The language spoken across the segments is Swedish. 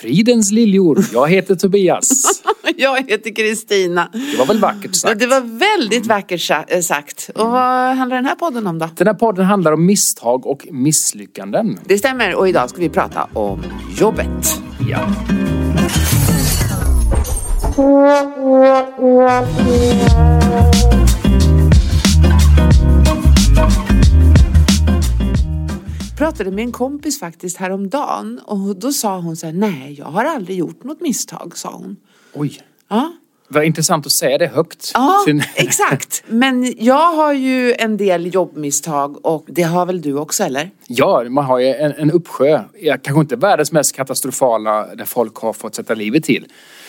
Fridens liljor. Jag heter Tobias. Jag heter Kristina. Det var väl vackert sagt? Det var väldigt vackert eh, sagt. Och vad handlar den här podden om då? Den här podden handlar om misstag och misslyckanden. Det stämmer och idag ska vi prata om jobbet. Ja. Pratade med en kompis faktiskt häromdagen och då sa hon så här, nej jag har aldrig gjort något misstag, sa hon. Oj. Ja, Vad intressant att säga det högt. ja Sin- exakt. Men jag har ju en del jobbmisstag och det har väl du också eller? Ja, man har ju en, en uppsjö. Ja, kanske inte världens mest katastrofala där folk har fått sätta livet till.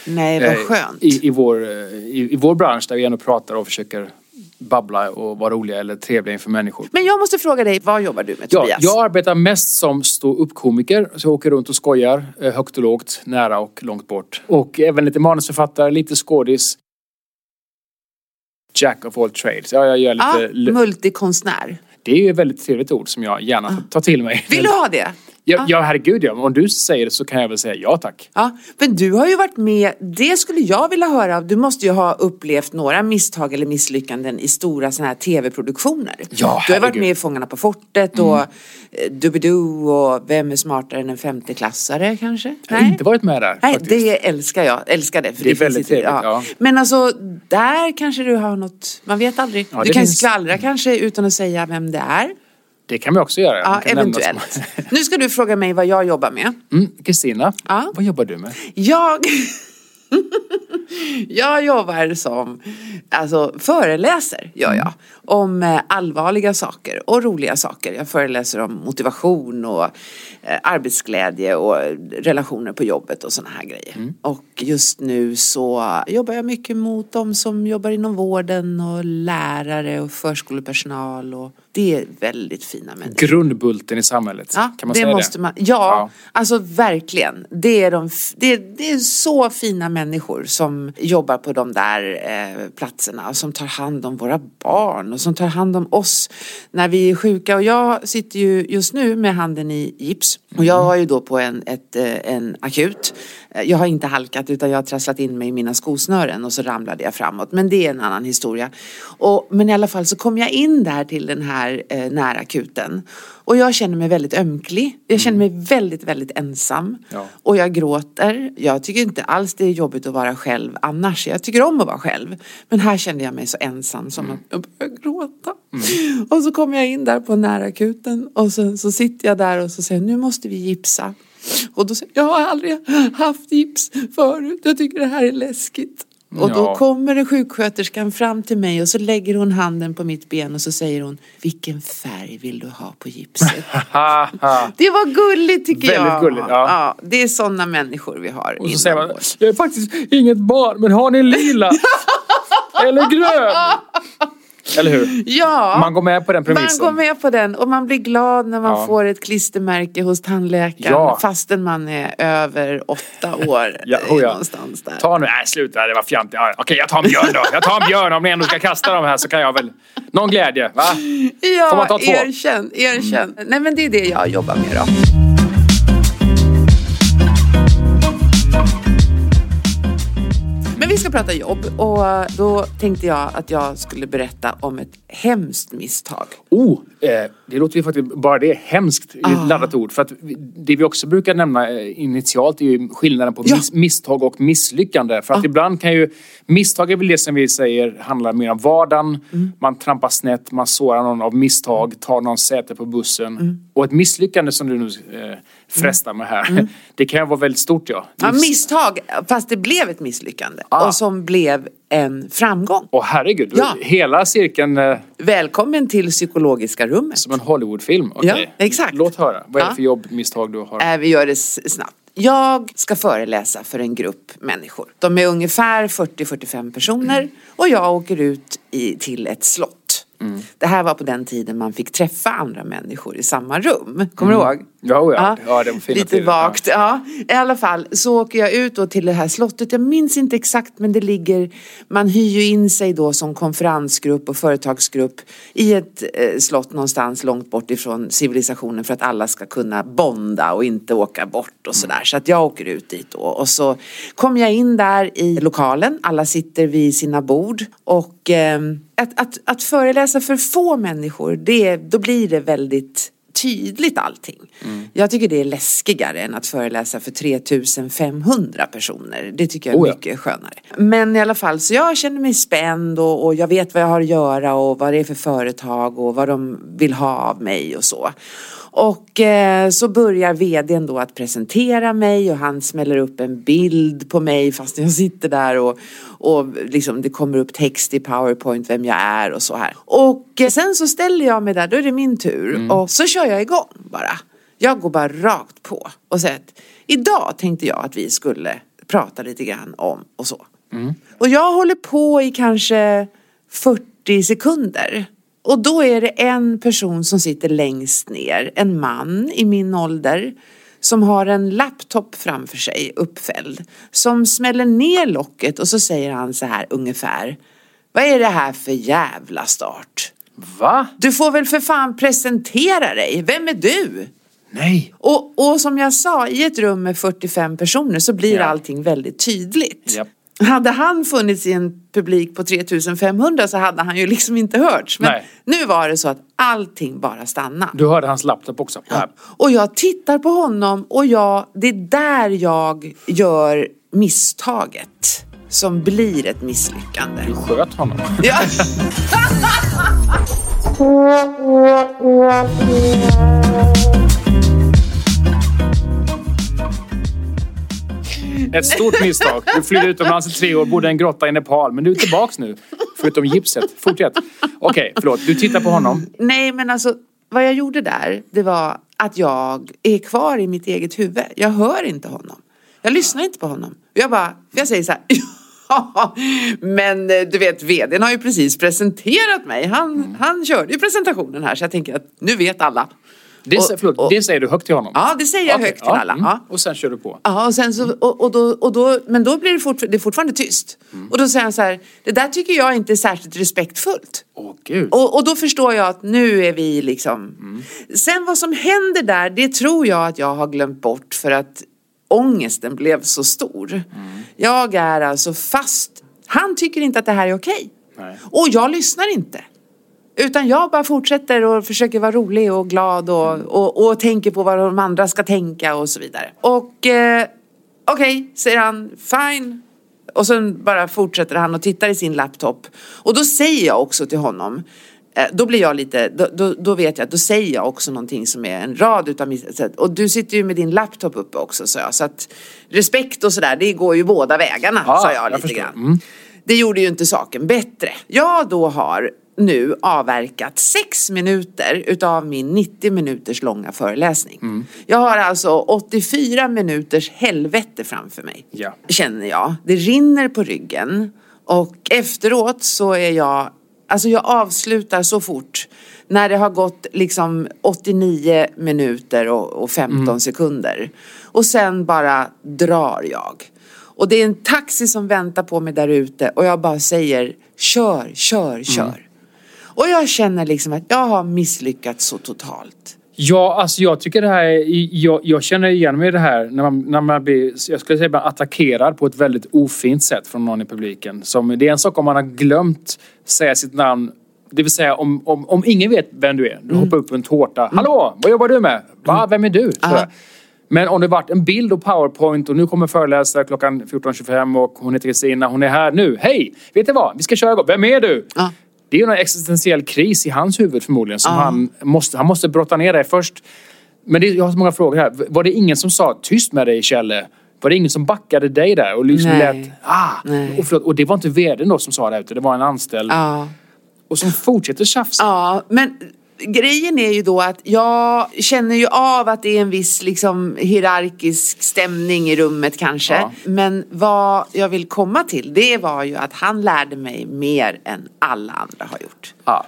Nej, vad Eh, skönt. I, i, vår, eh, i, I vår bransch där vi ändå pratar och försöker babbla och vara roliga eller trevliga inför människor. Men jag måste fråga dig, vad jobbar du med Ja, Tobias? jag arbetar mest som stå-upp-komiker. Så jag åker runt och skojar eh, högt och lågt, nära och långt bort. Och även lite manusförfattare, lite skådis. Jack of all trades. Ja, jag gör lite... Ja, multikonstnär. det är ju ett väldigt trevligt ord som jag gärna tar till mig. Vill du ha det? Ja, ja, herregud ja. Om du säger det så kan jag väl säga ja tack. Ja, men du har ju varit med, det skulle jag vilja höra av. Du måste ju ha upplevt några misstag eller misslyckanden i stora sådana här tv-produktioner. Ja, du har varit. Mm. med i Fångarna på fortet och eh, Doobidoo och Vem är smartare än en femteklassare kanske? Jag har inte varit med där Nej, faktiskt. det älskar jag. Älskar det. För Det är finns väldigt trevligt, ja. Men alltså, där kanske du har något, man vet aldrig. Ja, du det kan finns- skvallra kanske utan att säga vem det är. Det kan vi också göra. Ja, eventuellt. Nu ska du fråga mig vad jag jobbar med. Mm, Kristina, Ja. vad jobbar du med? Jag, jag jobbar som, alltså föreläser gör jag. Om eh, allvarliga saker och roliga saker. Jag föreläser om motivation och eh, arbetsglädje och relationer på jobbet och sådana här grejer. Och just nu så jobbar jag mycket mot de som jobbar inom vården och lärare och förskolepersonal och det är väldigt fina människor. Grundbulten i samhället. Ja, kan man det säga måste det? man. Ja, Ja. alltså verkligen. Det är, de, det, är, det är så fina människor som jobbar på de där eh, platserna och som tar hand om våra barn och som tar hand om oss när vi är sjuka. Och jag sitter ju just nu med handen i gips och jag var ju då på en, ett, eh, en akut. Eh, Jag har inte halkat utan jag har trasslat in mig i mina skosnören och så ramlade jag framåt. Men det är en annan historia. Och, men i alla fall så kom jag in där till den här eh, närakuten. Och jag känner mig väldigt ömklig. Jag känner mig väldigt, väldigt ensam. Ja. Och jag gråter. Jag tycker inte alls det är jobbigt att vara själv annars. Jag tycker om att vara själv. Men här kände jag mig så ensam som att jag började gråta. Och så kom jag in där på närakuten och så, så sitter jag där och så säger nu måste vi gipsa. Och då säger jag, jag har aldrig haft gips förut. Jag tycker det här är läskigt. Och då Ja. kommer en sjuksköterskan fram till mig och så lägger hon handen på mitt ben och så säger hon, vilken färg vill du ha på gipset? Det var gulligt tycker Väldigt jag. gulligt, ja. det är sådana människor vi har. Och så säger man, jag är faktiskt inget barn, men har ni lila? Eller grön? Eller hur? Ja, Man går med på den man premissen. går med på den och man blir glad när man Ja. får ett klistermärke hos tandläkaren Ja. fastän man är över åtta år. Ja, oh ja. Någonstans där. Ta nu, nej sluta, det var fjantigt. Ja, Okej, jag tar en björn då. Jag tar en björn. Om ni ändå ska kasta dem här så kan jag väl... Någon glädje, va? Ja, Får man ta två? Mm. erkänn, erkänn. Nej men det är det jag jobbar med då. Vi ska prata jobb och då tänkte jag att jag skulle berätta om ett hemskt misstag. Oh, eh, det låter ju faktiskt, bara det är hemskt Ah. ett laddat ord. För att det vi också brukar nämna eh, initialt är ju skillnaden på Ja. mis- misstag och misslyckande. För att ibland kan ju, misstag är väl det som vi säger handlar mer om vardagen. Mm. Man trampar snett, man sårar någon av misstag, tar någon säte på bussen. Mm. Och ett misslyckande som du nu eh, frestar med här, det kan ju vara väldigt stort ja. Ja, misstag, fast det blev ett misslyckande. Ah. Och som blev en framgång. Åh herregud, Ja. hela cirkeln eh, Välkommen till psykologiska rummet. som en Hollywoodfilm. Okej. Ja, exakt. Låt höra. Vad är det för jobbmisstag du har? Äh, vi gör det snabbt. Jag ska föreläsa för en grupp människor. De är ungefär 40-45 personer och jag åker ut i, till ett slott. Det här var på den tiden man fick träffa andra människor i samma rum. Kommer du ihåg? Ja, oh ja. Ja, fina Lite tider. vagt. Ja. I alla fall så åker jag ut då till det här slottet. Jag minns inte exakt men det ligger, man hyr ju in sig då som konferensgrupp och företagsgrupp i ett eh, slott någonstans långt bort ifrån civilisationen för att alla ska kunna bonda och inte åka bort och sådär. Så att jag åker ut dit då och så kommer jag in där i lokalen. Alla sitter vid sina bord och eh, att, att, att föreläsa för få människor, det, då blir det väldigt tydligt allting. Jag tycker det är läskigare än att föreläsa för 3500 personer. Det tycker jag är Oh ja. mycket skönare. Men i alla fall, så jag känner mig spänd och, och jag vet vad jag har att göra och vad det är för företag och vad de vill ha av mig och så. Och eh, så börjar vdn då att presentera mig och han smäller upp en bild på mig fast jag sitter där och, och liksom det kommer upp text i powerpoint vem jag är och så här. Och eh, sen så ställer jag mig där, då är det min tur och så kör jag igång bara. Jag går bara rakt på och säger att idag tänkte jag att vi skulle prata lite grann om och så. Och jag håller på i kanske 40 sekunder. Och då är det en person som sitter längst ner, en man i min ålder som har en laptop framför sig uppfälld. Som smäller ner locket och så säger han så här ungefär. Vad är det här för jävla start? Va? Du får väl för fan presentera dig. Vem är du? Nej. Och, och som jag sa, i ett rum med 45 personer så blir Ja. allting väldigt tydligt. Japp. Hade han funnits i en publik på 3500 så hade han ju liksom inte hörts. Men Nej. nu var det så att allting bara stannade. Du hörde hans laptop också? Ja. Och jag tittar på honom och jag, det är där jag gör misstaget som blir ett misslyckande. Du sköt honom. Ja. Ett stort misstag. Du flydde utomlands i tre år, bodde i en grotta i Nepal. Men du är tillbaks nu. Förutom gipset. Fortsätt. Okej, förlåt. Du tittar på honom. Nej men alltså vad jag gjorde där det var att jag är kvar i mitt eget huvud. Jag hör inte honom. Jag lyssnar inte på honom. Jag bara, för jag säger så här Ja, men eh, du vet vdn har ju precis presenterat mig. Han, han körde ju presentationen här så jag tänker att nu vet alla. Det, Och- förlåt, och- det säger du högt till honom? Ja, det säger jag Okej, högt till ja, alla. mm. Ja. Och sen kör du på. Ja, och sen så, och, och då, och då, men då blir det, fort, det fortfarande tyst. Och då säger han så här, det där tycker jag inte är särskilt respektfullt. Åh gud. Och, och då förstår jag att nu är vi liksom... Sen vad som händer där, det tror jag att jag har glömt bort för att ångesten blev så stor. Jag är alltså fast. Han tycker inte att det här är okej. Nej. Och jag lyssnar inte. Utan jag bara fortsätter och försöker vara rolig och glad och, och, och tänker på vad de andra ska tänka och så vidare. Och eh, okej, säger han, fine. Och sen bara fortsätter han och tittar i sin laptop. Och då säger jag också till honom, eh, då blir jag lite, då, då, då vet jag att då säger jag också någonting som är en rad utav mitt, så att- och du sitter ju med din laptop uppe också sa jag. Så att respekt och sådär, det går ju båda vägarna Ja, sa jag jag lite förstår. grann. Mm. Det gjorde ju inte saken bättre. Jag då har nu avverkat sex minuter utav min 90 minuters långa föreläsning. Jag har alltså 84 minuters helvete framför mig. Ja. Känner jag. Det rinner på ryggen. Och efteråt så är jag, alltså jag avslutar så fort. När det har gått liksom 89 minuter och, och 15 sekunder. Och sen bara drar jag. Och det är en taxi som väntar på mig där ute och jag bara säger kör, kör, kör. Och jag känner liksom att jag har misslyckats så totalt. Ja, alltså jag tycker det här är, jag, jag känner igen mig i det här när man, när man blir, jag skulle säga attackerad på ett väldigt ofint sätt från någon i publiken. Som, det är en sak om man har glömt säga sitt namn. Det vill säga om, om, om ingen vet vem du är. Du hoppar upp på en tårta. Hallå, vad jobbar du med? Va, vem är du? Men om det varit en bild och powerpoint och nu kommer föreläsare klockan 14.25 och hon heter Kristina, hon är här nu. Hej! Vet du vad? Vi ska köra igång. Vem är du? Ja. Det är ju någon existentiell kris i hans huvud förmodligen. Som Ja. han, måste, han måste brotta ner det först. Men det, jag har så många frågor här. Var det ingen som sa tyst med dig Kjelle? Var det ingen som backade dig där och liksom Nej. lät... Ah, Nej. och, förlåt, och det var inte vdn då som sa det utan det var en anställd. Ja. Och som fortsätter tjafsa. Ja, men grejen är ju då att jag känner ju av att det är en viss liksom hierarkisk stämning i rummet kanske. Ja. Men vad jag vill komma till det var ju att han lärde mig mer än alla andra har gjort. Ja.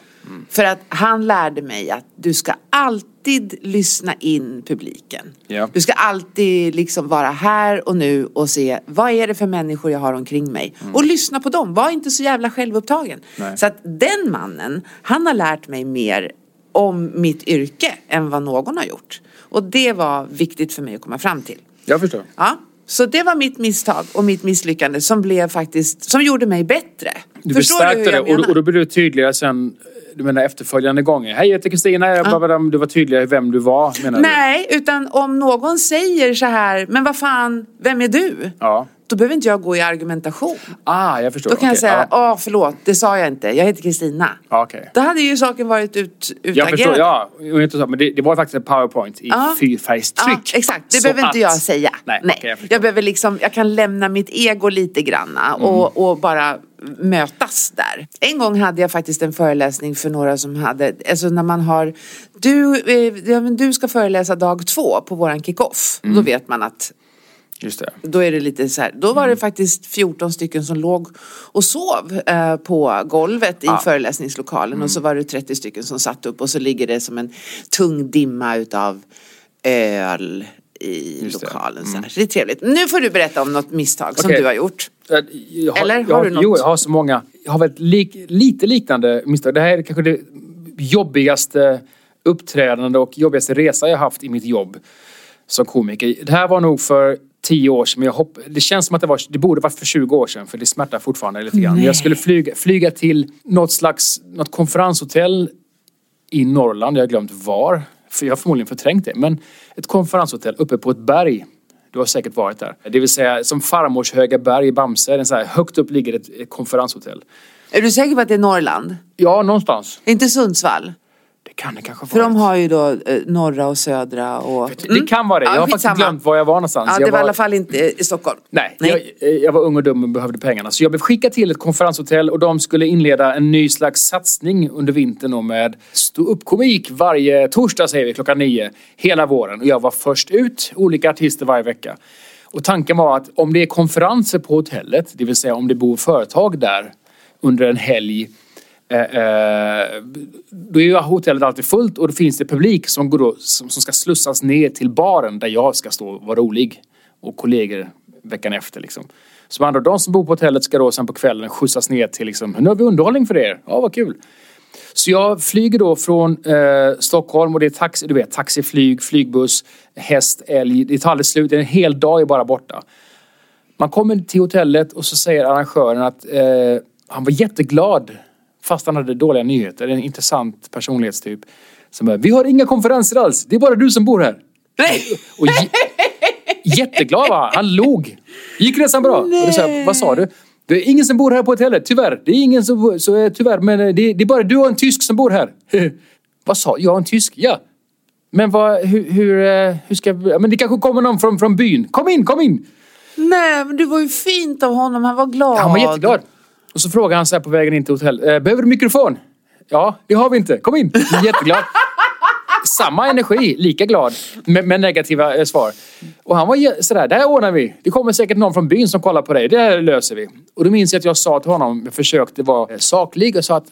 För att han lärde mig att du ska alltid lyssna in publiken. Ja. Du ska alltid liksom vara här och nu och se vad är det för människor jag har omkring mig. Och lyssna på dem, var inte så jävla självupptagen. Nej. Så att den mannen, han har lärt mig mer om mitt yrke än vad någon har gjort. Och det var viktigt för mig att komma fram till. Jag förstår. Ja. Så det var mitt misstag och mitt misslyckande som blev faktiskt, som gjorde mig bättre. Du Förstår du hur förstärkte det jag och, då- menar? och då blev du tydligare sen, du menar efterföljande gånger. Hej, jag heter Kristina, jag bara, du var tydligare vem du var menar du? Nej, utan om någon säger så här, men vad fan, vem är du? Ja. Då behöver inte jag gå i argumentation. Ah, jag förstår. Då kan jag Okej, säga, Ja. åh förlåt, det sa jag inte, jag heter Kristina. Ja, okej. Då hade ju saken varit ut, Jag utagerad. förstår, ja. inte Men det, det var faktiskt en powerpoint i Ja. fyrfärgstryck. Ja, exakt, det Så behöver inte att- jag säga. Nej, Nej. okej, jag jag behöver liksom, jag kan lämna mitt ego lite granna och, Mm. och bara mötas där. En gång hade jag faktiskt en föreläsning för några som hade, alltså när man har, du, eh, ja, men du ska föreläsa dag två på våran kick-off. Mm. Då vet man att Just det. då är det lite så här, då var det Mm. faktiskt 14 stycken som låg och sov eh, på golvet i Ja. föreläsningslokalen Mm. och så var det 30 stycken som satt upp och så ligger det som en tung dimma utav öl i Just det. Mm. lokalen. Så, det är trevligt. Nu får du berätta om något misstag som Okej. du har gjort. Har, Eller jag, har du något? Jo, jag har så många. Jag har väldigt lik, lite liknande misstag. Det här är kanske det jobbigaste uppträdande och jobbigaste resa jag haft i mitt jobb som komiker. Det här var nog för tio år sedan, men jag hopp, det känns som att det var, det borde varit för 20 år sedan, för det smärtar fortfarande lite grann. Nej. Jag skulle flyga, flyga till något slags, något konferenshotell i Norrland, jag har glömt var. För jag har förmodligen förträngt det. Men ett konferenshotell uppe på ett berg. Du har säkert varit där. Det vill säga som farmors höga berg i Bamse. Så här, högt upp ligger ett, ett konferenshotell. Är du säker på att det är Norrland? Ja, någonstans. Inte Sundsvall? Det kan det kanske För vara. de har ju då eh, norra och södra och... Det kan vara det. Ja, Jag har faktiskt glömt var jag var någonstans. Ja, det var i alla fall inte i Stockholm. Nej, Jag, jag var ung och dum och behövde pengarna. Så jag blev skickad till ett konferenshotell och de skulle inleda en ny slags satsning under vintern med stå-upp-komik varje torsdag säger vi klockan nio hela våren. Och jag var först ut, olika artister varje vecka. Och tanken var att om det är konferenser på hotellet, det vill säga om det bor företag där under en helg Eh, eh, då är ju hotellet alltid fullt och då finns det publik som, går då, som, som ska slussas ner till baren där jag ska stå och vara rolig. Och kollegor veckan efter liksom. Så andra de som bor på hotellet ska då sen på kvällen skjutsas ner till liksom, nu har vi underhållning för er. Ja, vad kul. Så jag flyger då från eh, Stockholm och det är taxi, du vet, taxi, flyg, flygbuss, häst, älg. Det tar aldrig slut. En hel dag är bara borta. Man kommer till hotellet och så säger arrangören att eh, han var jätteglad fast han hade dåliga nyheter. En intressant personlighetstyp. Som bara, vi har inga konferenser alls. Det är bara du som bor här. Nej! Och jätteglad var han. Han log. Gick resan bra? Och då sa vad sa du? Det är ingen som bor här på hotellet, tyvärr. Det är ingen som så eh, tyvärr, men eh, det, det är bara du och en tysk som bor här. vad sa jag? En tysk? Ja. Men vad, hur, hur, eh, hur ska men det kanske kommer någon från, från byn. Kom in, kom in! Nej, men det var ju fint av honom. Han var glad. Han var jätteglad. Och så frågade han så här på vägen in till hotell. Eh, behöver du mikrofon? Ja, det har vi inte. Kom in. Jätteglad. Samma energi, lika glad. Med, med negativa eh, svar. Och han var sådär, det här ordnar vi. Det kommer säkert någon från byn som kollar på dig. Det här löser vi. Och då minns jag att jag sa till honom, jag försökte vara eh, saklig och sa att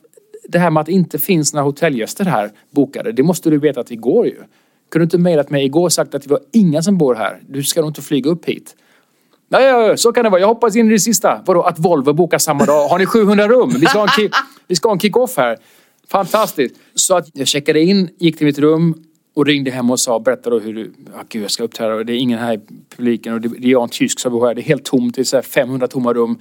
det här med att det inte finns några hotellgäster här bokade, det måste du veta att det går ju. Kunde du inte mejlat mig igår och sagt att det var inga som bor här? Du ska nog inte flyga upp hit. Ja, ja, ja, så kan det vara. Jag hoppas in i det sista. Vadå, att Volvo bokar samma dag? Har ni 700 rum? Vi ska ha en, ki- vi ska en kick-off här. Fantastiskt. Så att jag checkade in, gick till mitt rum och ringde hem och sa, berätta då hur du, ah, gud jag ska uppträda och det är ingen här i publiken och det, det är jag en tysk som bor här. Det är helt tomt, det är så här 500 tomma rum.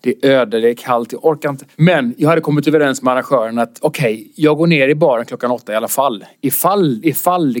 Det är öde, det är kallt, jag orkar inte. Men jag hade kommit överens med arrangören att okej, jag går ner i baren klockan åtta i alla fall. Ifall, ifall det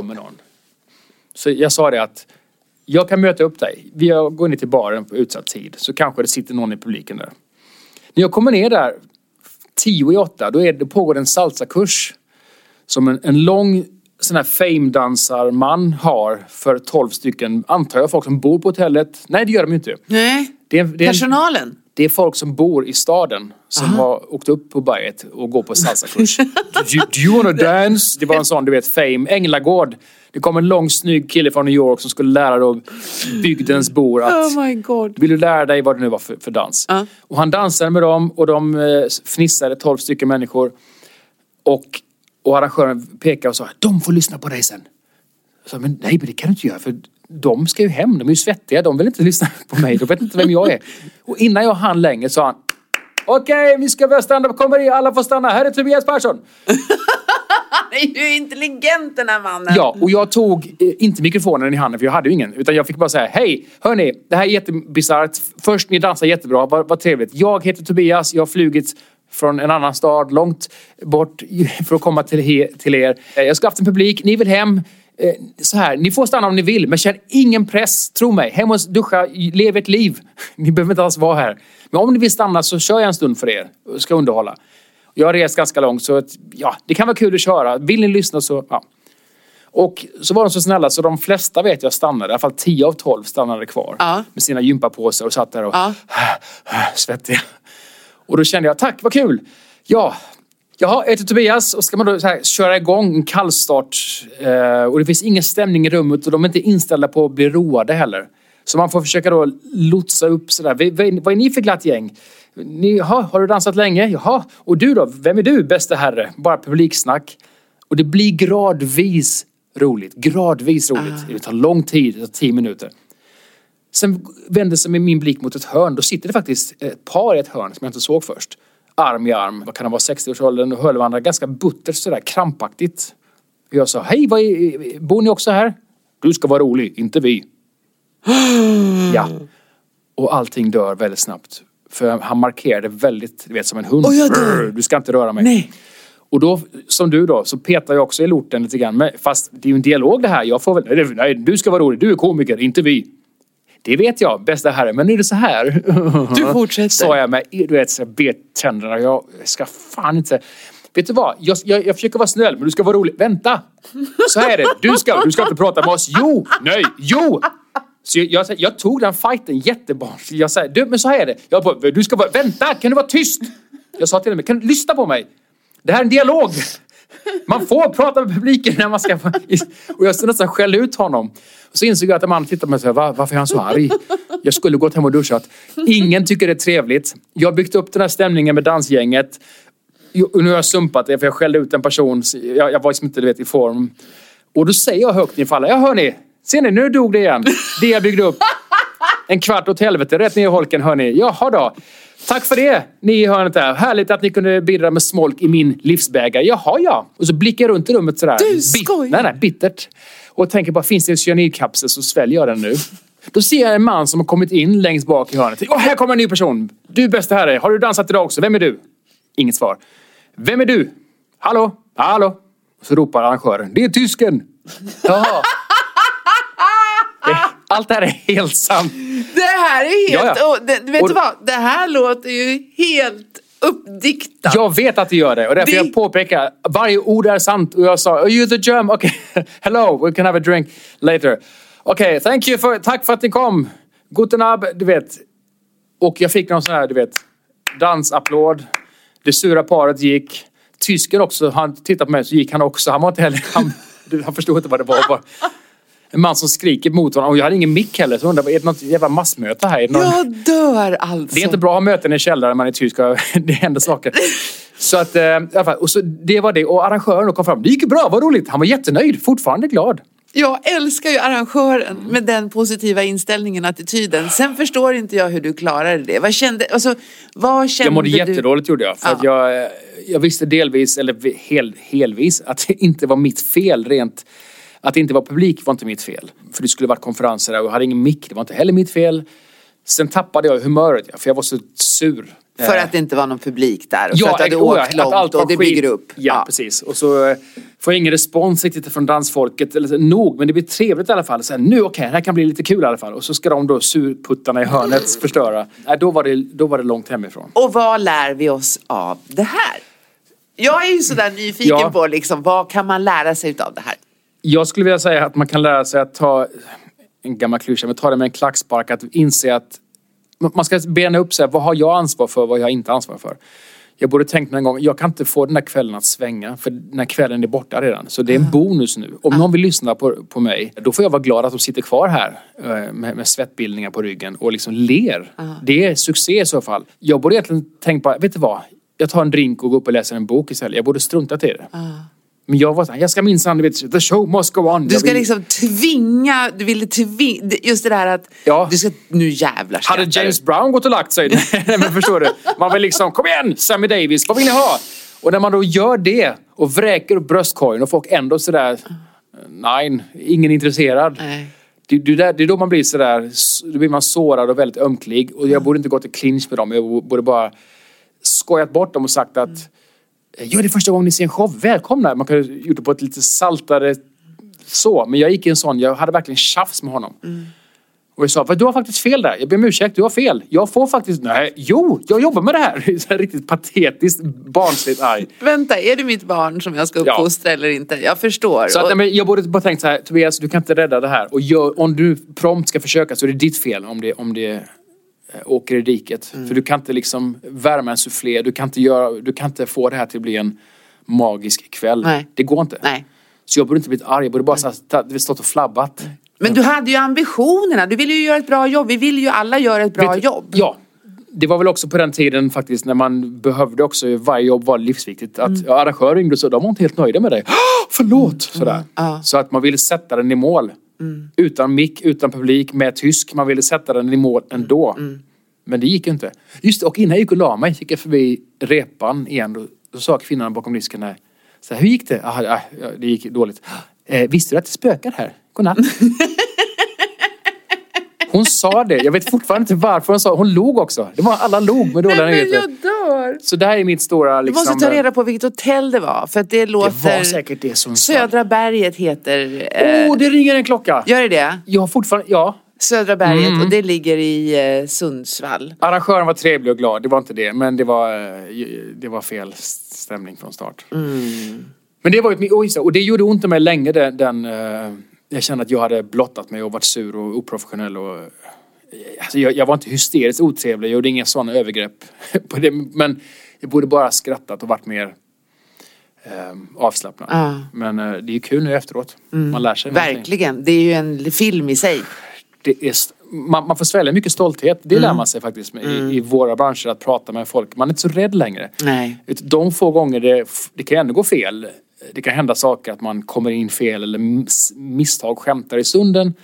Kommer någon. Så jag sa det att jag kan möta upp dig. Vi går ner till baren på utsatt tid. Så kanske det sitter någon i publiken där. När jag kommer ner där tio i åtta, då är det, pågår en salsakurs. Som en, en lång sån här fame-dansarman har för tolv stycken, antar jag, folk som bor på hotellet. Nej, det gör de ju inte. Nej, Det är, det är, personalen. Det är folk som bor i staden som har åkt upp på berget och går på salsakurs. do, you, do you wanna dance? Det var en sån, du vet, fame. Änglagård. Det kom en lång snygg kille från New York som skulle lära då bygdens bor att Oh my god. vill du lära dig vad det nu var för, för dans? Och han dansade med dem och de eh, fnissade, tolv stycken människor. Och, och arrangören pekade och sa, de får lyssna på dig sen. Jag sa, men nej, men det kan du inte göra för de ska ju hem, de är ju svettiga, de vill inte lyssna på mig, de vet inte vem jag är. Och innan jag hann längre sa han, okej, vi ska börja stand-up comedy, alla får stanna, här är Tobias Persson. Han är ju intelligent den här mannen. Ja, och jag tog eh, inte mikrofonen i handen för jag hade ju ingen. Utan jag fick bara säga, hej, hörni, det här är jättebisarrt. Först, ni dansar jättebra, vad, vad trevligt. Jag heter Tobias, jag har flugit från en annan stad långt bort för att komma till, he, till er. Eh, Jag ska haft en publik, ni vill hem. Eh, Så här, ni får stanna om ni vill, men känn ingen press. Tro mig, hem och duscha, lev ett liv. Ni behöver inte alls vara här. Men om ni vill stanna så kör jag en stund för er ska underhålla. Jag har rest ganska långt så att, ja, det kan vara kul att köra. Vill ni lyssna så, ja. Och så var de så snälla så de flesta vet jag stannade, i alla fall 10 av 12 stannade kvar. Ja. Med sina gympapåsar och satt där och Ja. svettiga. Och då kände jag, tack vad kul! Ja, Jaha, jag heter Tobias och ska man då här, köra igång en kallstart eh, och det finns ingen stämning i rummet och de är inte inställda på att bli roade heller. Så man får försöka då lotsa upp sådär. V- Vad är ni för glatt gäng? Ni, jaha, har du dansat länge? Jaha, och du då? Vem är du bäste herre? Bara publiksnack. Och det blir gradvis roligt. Gradvis roligt. Det tar lång tid, det tar tio minuter. Sen vände sig min blick mot ett hörn. Då sitter det faktiskt ett par i ett hörn som jag inte såg först. Arm i arm. Vad kan det vara? 60-årsåldern och höll varandra ganska buttert sådär krampaktigt. Jag sa, hej, vad är, bor ni också här? Du ska vara rolig, inte vi. ja. Och allting dör väldigt snabbt. För han markerade väldigt, du vet som en hund. Brr, Du ska inte röra mig. Nej. Och då, som du då, så petar jag också i lorten lite grann. Men, fast det är ju en dialog det här. Jag får väl, nej, du ska vara rolig. Du är komiker, inte vi. Det vet jag, bästa herre. Men är det så här? Du fortsätter. Sa jag med, du vet, så bet tänderna. Jag ska fan inte... Vet du vad? Jag, jag, jag försöker vara snäll, men du ska vara rolig. Vänta! Så här är det. Du ska, du ska inte prata med oss. Jo! Nej! Jo! Så jag, jag, jag tog den fighten jättebarnsligt. Jag sa, du, men så här är det. Jag bara, du ska vara, vänta! Kan du vara tyst? Jag sa till henne, kan du lyssna på mig? Det här är en dialog. Man får prata med publiken när man ska... Och jag stod nästan skällde ut honom. Så insåg jag att en man tittade på mig och sa, "Va- varför är han så arg? Jag skulle gått hem och duschat. Ingen tycker det är trevligt. Jag har byggt upp den här stämningen med dansgänget. Och nu har jag sumpat det för jag skällde ut en person. Jag, jag var liksom inte du vet, i form. Och då säger jag högt inför alla, ja hörni, ser ni nu dog det igen. Det jag byggde upp. En kvart åt helvete, rätt ner i holken hörni. Jaha då. Tack för det, ni i hörnet där. Härligt att ni kunde bidra med smolk i min livsbägare. Jaha ja. Och så blickar jag runt i rummet sådär. Du skojar. Nej, nej, bittert. Och tänker bara, finns det en cyanidkapsel så sväljer jag den nu. Då ser jag en man som har kommit in längst bak i hörnet. Åh, här kommer en ny person. Du bästa herre, har du dansat idag också? Vem är du? Inget svar. Vem är du? Hallå? Hallå? Så ropar arrangören. Det är tysken. Jaha. Allt det här är helt sant. Det här är helt... Ja, det, vet Och- du vad? Det här låter ju helt uppdiktat. Jag vet att det gör det och därför Det- jag påpekar varje ord är sant och jag sa Are you the germ? Okay. Hello, we can have a drink later. Okej, thank you for, tack för att ni kom. Guten Abend, du vet. Och jag fick någon sån här, du vet, dansapplåd. Det sura paret gick. Tysken också, han tittade på mig så gick han också. Han var inte heller... Han, Han förstod inte vad det var. En man som skriker mot honom. Och jag hade ingen mick heller. Så jag undrade, är det något jävla massmöte här? Någon... Jag dör alltså. det är inte bra att ha möten i källaren när man är tysk. Det händer saker. Så att, eh, i alla fall, och så det var det. Och arrangören kom fram. Det gick bra, vad roligt. Han var jättenöjd. Fortfarande glad. Jag älskar ju arrangören med den positiva inställningen, attityden. Sen förstår inte jag hur du klarade det. Vad kände, alltså, vad kände Jag mådde du? jättedåligt gjorde jag. För att jag, eh, jag visste delvis, eller hel, helvis, att det inte var mitt fel rent. Att det inte var publik var inte mitt fel. För det skulle varit konferenser där och jag hade ingen mick. Det var inte heller mitt fel. Sen tappade jag humöret, ja, för jag var så sur. För Eh, att det inte var någon publik där och för att du hade oh ja, åkt långt var och det skit. bygger upp. Ja, precis. Och så eh, får jag ingen respons riktigt från dansfolket. Eller nog, men det blir trevligt i alla fall. Så här, nu okej, det här kan bli lite kul i alla fall. Och så ska de då surputtarna i hörnet förstöra. Nej, då, var det, då var det långt hemifrån. Och vad lär vi oss av det här? Jag är ju sådär nyfiken Ja. på liksom, vad kan man lära sig av det här? Jag skulle vilja säga att man kan lära sig att ta en gammal klyscha, men ta det med en klackspark. Att inse att man ska bena upp sig. Vad har jag ansvar för? Vad har jag inte ansvar för? Jag borde tänkt mig en gång, jag kan inte få den här kvällen att svänga för den här kvällen är borta redan. Så det är en bonus nu. Om någon vill lyssna på, på mig, då får jag vara glad att de sitter kvar här eh, med, med svettbildningar på ryggen och liksom ler. Det är succé i så fall. Jag borde egentligen tänkt på, vet du vad? Jag tar en drink och går upp och läser en bok istället. Jag borde strunta till det. Men jag var så här, jag ska minsann, du vet, the show must go on. Du ska vill- liksom tvinga, du ville tvinga, just det där att Ja. du ska, nu jävlar Hade skrattar James. Brown gått och lagt sig? Nej men förstår du? Man vill liksom, kom igen Sammy Davis, vad vill ni ha? Och när man då gör det och vräker upp bröstkorgen och folk ändå sådär, nej, ingen är intresserad. Nej. Det, det, där, det är då man blir sådär, då blir man sårad och väldigt ömklig. Och jag borde inte gått i clinch med dem. Jag borde bara skojat bort dem och sagt att Ja, det är första gången ni ser en show. Välkomna! Man kunde gjort det på ett lite saltare så. Men jag gick i en sån, jag hade verkligen tjafs med honom. Och jag sa, "Vad, du har faktiskt fel där. Jag ber om ursäkt, du har fel. Jag får faktiskt, nej, jo, jag jobbar med det här. Så här riktigt patetiskt, barnsligt arg. Vänta, är du mitt barn som jag ska Ja. uppfostra eller inte? Jag förstår. Så att, nej, men jag borde bara tänkt så här, Tobias, du kan inte rädda det här. Och gör, om du prompt ska försöka så är det ditt fel om det, om det åker i diket. Mm. För du kan inte liksom värma en soufflé, du kan inte, göra, du kan inte få det här till att bli en magisk kväll. Nej. Det går inte. Nej. Så jag borde inte blivit arg, jag borde bara här, vet, stått och flabbat. Men du hade ju ambitionerna, du ville ju göra ett bra jobb. Vi vill ju alla göra ett bra Vet jobb. Ja. Det var väl också på den tiden faktiskt när man behövde också, varje jobb var livsviktigt. Att ja, arrangörer ringde och sa, de var inte helt nöjda med dig. "Ah, Förlåt! Sådär. Ja. Så att man ville sätta den i mål. Utan mick, utan publik, med tysk. Man ville sätta den i mål ändå. Men det gick inte. Just det, och innan jag gick och la mig gick jag förbi repan igen. Då, då sa kvinnan bakom disken där. Så här, hur gick det? Ah, ah, det gick dåligt. Eh, visste du att det spökar här? Godnatt. Hon sa det. Jag vet fortfarande inte varför hon sa Hon log också. Det var, alla log med dåliga nyheter. jag dör! Så det här är mitt stora Du liksom... måste ta reda på vilket hotell det var. För att det låter... var säkert det som. Södra berget heter... Åh, Eh, oh, det ringer en klocka! Gör det det? Jag har fortfarande... Ja. Södra berget Mm. och det ligger i eh, Sundsvall. Arrangören var trevlig och glad. Det var inte det. Men det var, eh, det var fel stämning från start. Mm. Men det var ju ett... Och, det, och det gjorde ont i mig länge den... den eh, jag kände att jag hade blottat mig och varit sur och oprofessionell och... Alltså jag, jag var inte hysteriskt otrevlig. Jag gjorde inga sådana övergrepp på det. Men jag borde bara skrattat och varit mer eh, avslappnad. Mm. Men eh, det är ju kul nu efteråt. Man lär sig någonting. Verkligen. Det är ju en film i sig. är, man, man får svälja mycket stolthet. Det Mm. lär man sig faktiskt med, i, i våra branscher att prata med folk. Man är inte så rädd längre. Nej. De få gånger det, det kan ändå gå fel. Det kan hända saker att man kommer in fel eller miss, misstag skämtar i stunden.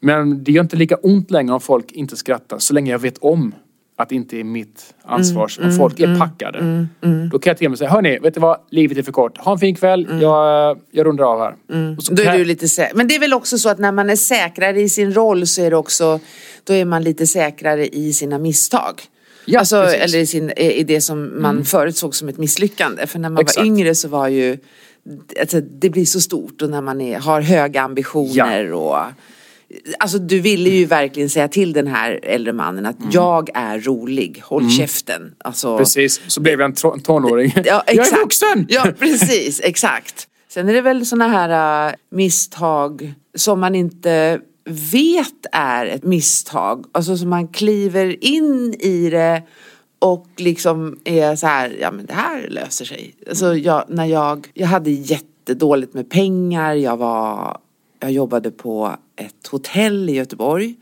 Men det gör inte lika ont längre om folk inte skrattar så länge jag vet om att det inte är mitt ansvar. Mm, om folk är packade. Då kan jag till och med säga, hörni, vet du vad? Livet är för kort. Ha en fin kväll. Jag, jag rundar av här. Mm. Då är jag- du lite sä- Men det är väl också så att när man är säkrare i sin roll så är det också, då är man lite säkrare i sina misstag. Ja, alltså, precis. eller i, sin, i det som man förut såg som ett misslyckande. För när man Exakt. var yngre så var ju, alltså, det blir så stort och när man är, har höga ambitioner och Alltså du ville ju verkligen säga till den här äldre mannen att jag är rolig, håll käften. Alltså, Mm. Precis, så blev jag en tonåring. Ja, Jag exakt. är vuxen! Ja, precis, exakt. Sen är det väl såna här äh, misstag som man inte vet är ett misstag. Alltså som man kliver in i det och liksom är så här, ja men det här löser sig. Alltså jag, när jag, jag hade jättedåligt med pengar. Jag, var, jag jobbade på ett hotell i Göteborg.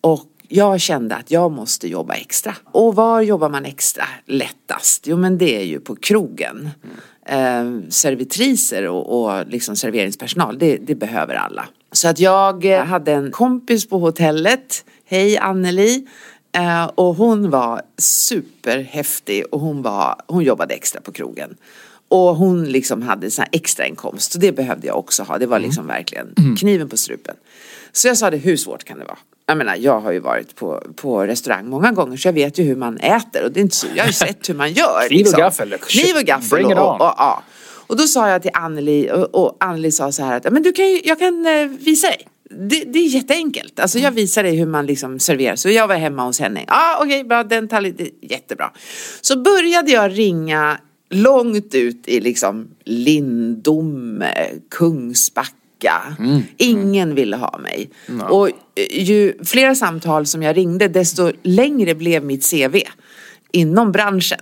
Och jag kände att jag måste jobba extra. Och var jobbar man extra lättast? Jo men det är ju på krogen. Eh, servitriser och, och liksom serveringspersonal, det, det behöver alla. Så att jag eh, hade en kompis på hotellet, hej Anneli. Eh, och hon var superhäftig och hon, var, hon jobbade extra på krogen. Och hon liksom hade sån här extra inkomst så det behövde jag också ha. Det var liksom verkligen kniven på strupen. Så jag sa det, hur svårt kan det vara? Jag menar, jag har ju varit på, på restaurang många gånger så jag vet ju hur man äter och det är inte så, jag har ju sett hur man gör. Kniv och gaffel. Kniv och gaffel. Bring it och, on. och, ja. och då sa jag till Anneli och, och Anneli sa så här att men du kan ju, jag kan eh, visa dig. Det, det är jätteenkelt. Alltså jag visar dig hur man liksom serverar. Så jag var hemma hos henne. Ja ah, okej bra, den tallriken, jättebra. Så började jag ringa långt ut i liksom Lindome, Kungsbacka. Ingen ville ha mig. Och eh, ju fler samtal som jag ringde desto längre blev mitt CV inom branschen.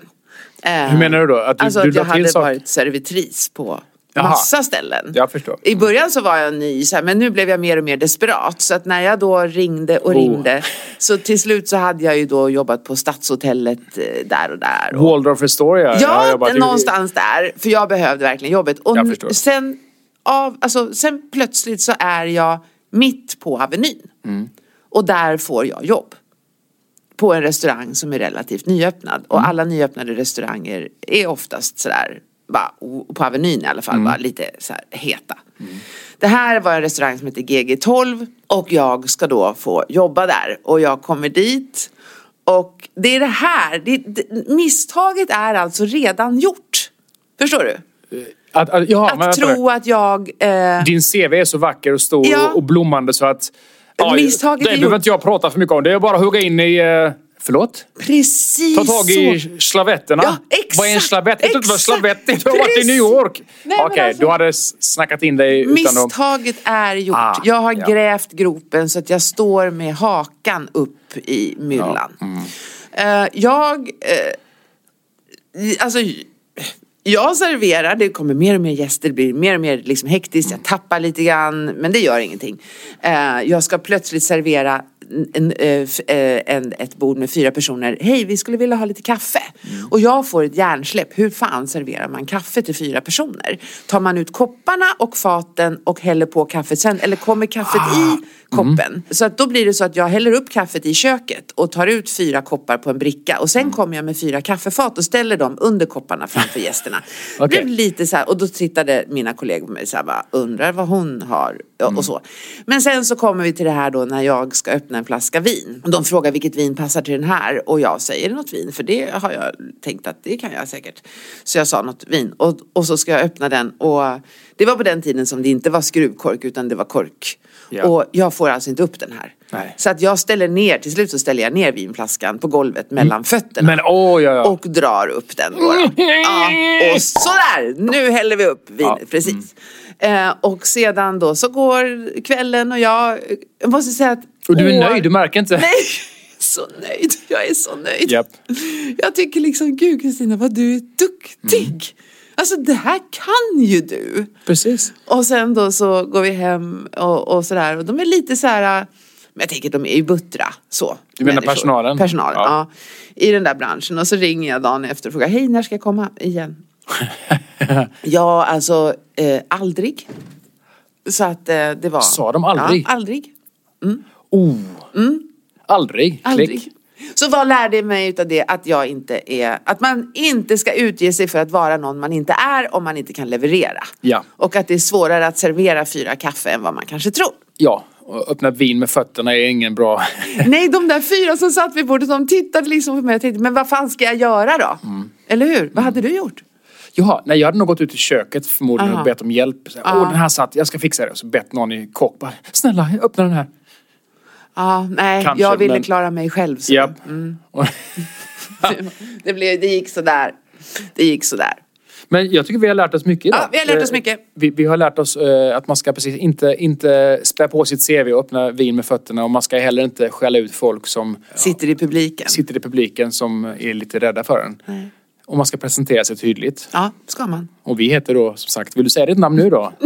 Hur menar du då? Att du- alltså du att jag hade varit servitris på Jaha. massa ställen. Jag förstår. I början så var jag ny, så här, men nu blev jag mer och mer desperat. Så att när jag då ringde och Oh. ringde så till slut så hade jag ju då jobbat på Stadshotellet eh, där och där. Och, Waldorf Astoria. Ja, jobbat i- någonstans där. För jag behövde verkligen jobbet. Och Jag förstår. sen, av, alltså, sen plötsligt så är jag mitt på Avenyn. Mm. Och där får jag jobb. På en restaurang som är relativt nyöppnad. Och Mm. alla nyöppnade restauranger är oftast sådär, bara, på Avenyn i alla fall, bara lite så här heta. Det här var en restaurang som heter GG12 och jag ska då få jobba där. Och jag kommer dit och det är det här, det, det, misstaget är alltså redan gjort. Förstår du? Att, att, ja, Att men tro att jag... Eh, Din CV är så vacker och stor Ja. och, och blommande så att... Misstaget det är behöver inte jag prata för mycket om. Det är bara att hugga in i... eh, Förlåt? precis Ta tag i så. slavetterna. Ja, exakt, Vad är en slavett? Vet du inte vad exakt, slavett? Du har varit i. New York. Okej, alltså- du hade snackat in dig utan. Misstaget är gjort. Ah, jag har ja. grävt gropen så att jag står med hakan upp i myllan. mm. Eh, jag... Uh, alltså... Jag serverar, det kommer mer och mer gäster, det blir mer och mer liksom hektiskt, jag tappar lite grann, men det gör ingenting. Eh, jag ska plötsligt servera en, eh, eh, en, ett bord med fyra personer. Hej, vi skulle vilja ha lite kaffe. Och jag får ett hjärnsläpp. Hur fan serverar man kaffe till fyra personer? Tar man ut kopparna och faten och häller på kaffet sen? Eller kommer kaffet i koppen? Så att då blir det så att jag häller upp kaffet i köket och tar ut fyra koppar på en bricka. Och sen kommer jag med fyra kaffefat och ställer dem under kopparna framför gästerna. Det Okej. blev lite så här, och då tittade mina kollegor på mig så här, bara, undrar vad hon har och så. Men sen så kommer vi till det här då när jag ska öppna en flaska vin. De frågar vilket vin passar till den här och jag säger något vin för det har jag tänkt att det kan jag säkert. Så jag sa något vin och, och så ska jag öppna den och det var på den tiden som det inte var skruvkork utan det var kork. Ja. Och jag får alltså inte upp den här. Nej. Så att jag ställer ner, till slut så ställer jag ner vinflaskan på golvet mellan fötterna. Men åh, ja, ja. Och drar upp den då. då. Ja, och sådär, nu häller vi upp vinet. Precis. Eh, och sedan då så går kvällen och jag, jag måste säga att... Och du är åh, nöjd, du märker inte? Nej, så nöjd. Jag är så nöjd. Japp. Jag tycker liksom, gud Kristina vad du är duktig. Mm. Alltså det här kan ju du. Precis. Och sen då så går vi hem och, och sådär och de är lite så här. Men jag tänker de är ju buttra så. Du menar människor. personalen? Personalen, Ja. ja. I den där branschen och så ringer jag dagen efter och frågar hej när ska jag komma igen? ja alltså eh, aldrig. Så att eh, det var. Sa de aldrig? Ja, aldrig. Oh. Aldrig. Klick. Aldrig. Så vad lärde jag mig utav det? Att jag inte är, att man inte ska utge sig för att vara någon man inte är om man inte kan leverera. Ja. Och att det är svårare att servera fyra kaffe än vad man kanske tror. Ja, och öppna vin med fötterna är ingen bra... Nej, de där fyra som satt vid bordet, de tittade liksom på mig och tänkte, men vad fan ska jag göra då? Mm. Eller hur? Vad hade du gjort? Jaha, nej jag hade nog gått ut i köket förmodligen Aha. och bett om hjälp. Så, Åh, den här satt, jag ska fixa det. Och så bett någon i kock bara, snälla öppna den här. Ja, nej, Kanske, jag ville men- klara mig själv. Så. Japp. Och- Det, blev, det gick sådär. Det gick sådär. Men jag tycker vi har lärt oss mycket idag. Ja, vi har lärt oss Eh, mycket. Vi, vi har lärt oss eh, att man ska precis inte, inte spä på sitt CV och öppna vin med fötterna. Och man ska heller inte skälla ut folk som Sitter i publiken. sitter i publiken som är lite rädda för en. Om man ska presentera sig tydligt. Ja, ska man. Och vi heter då som sagt, vill du säga ditt namn nu då?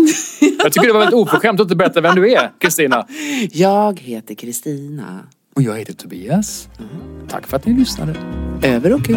Jag tycker det var väldigt oförskämt att inte berätta vem du är, Kristina. Jag heter Kristina. Och jag heter Tobias. Tack för att ni lyssnade. Över och ut.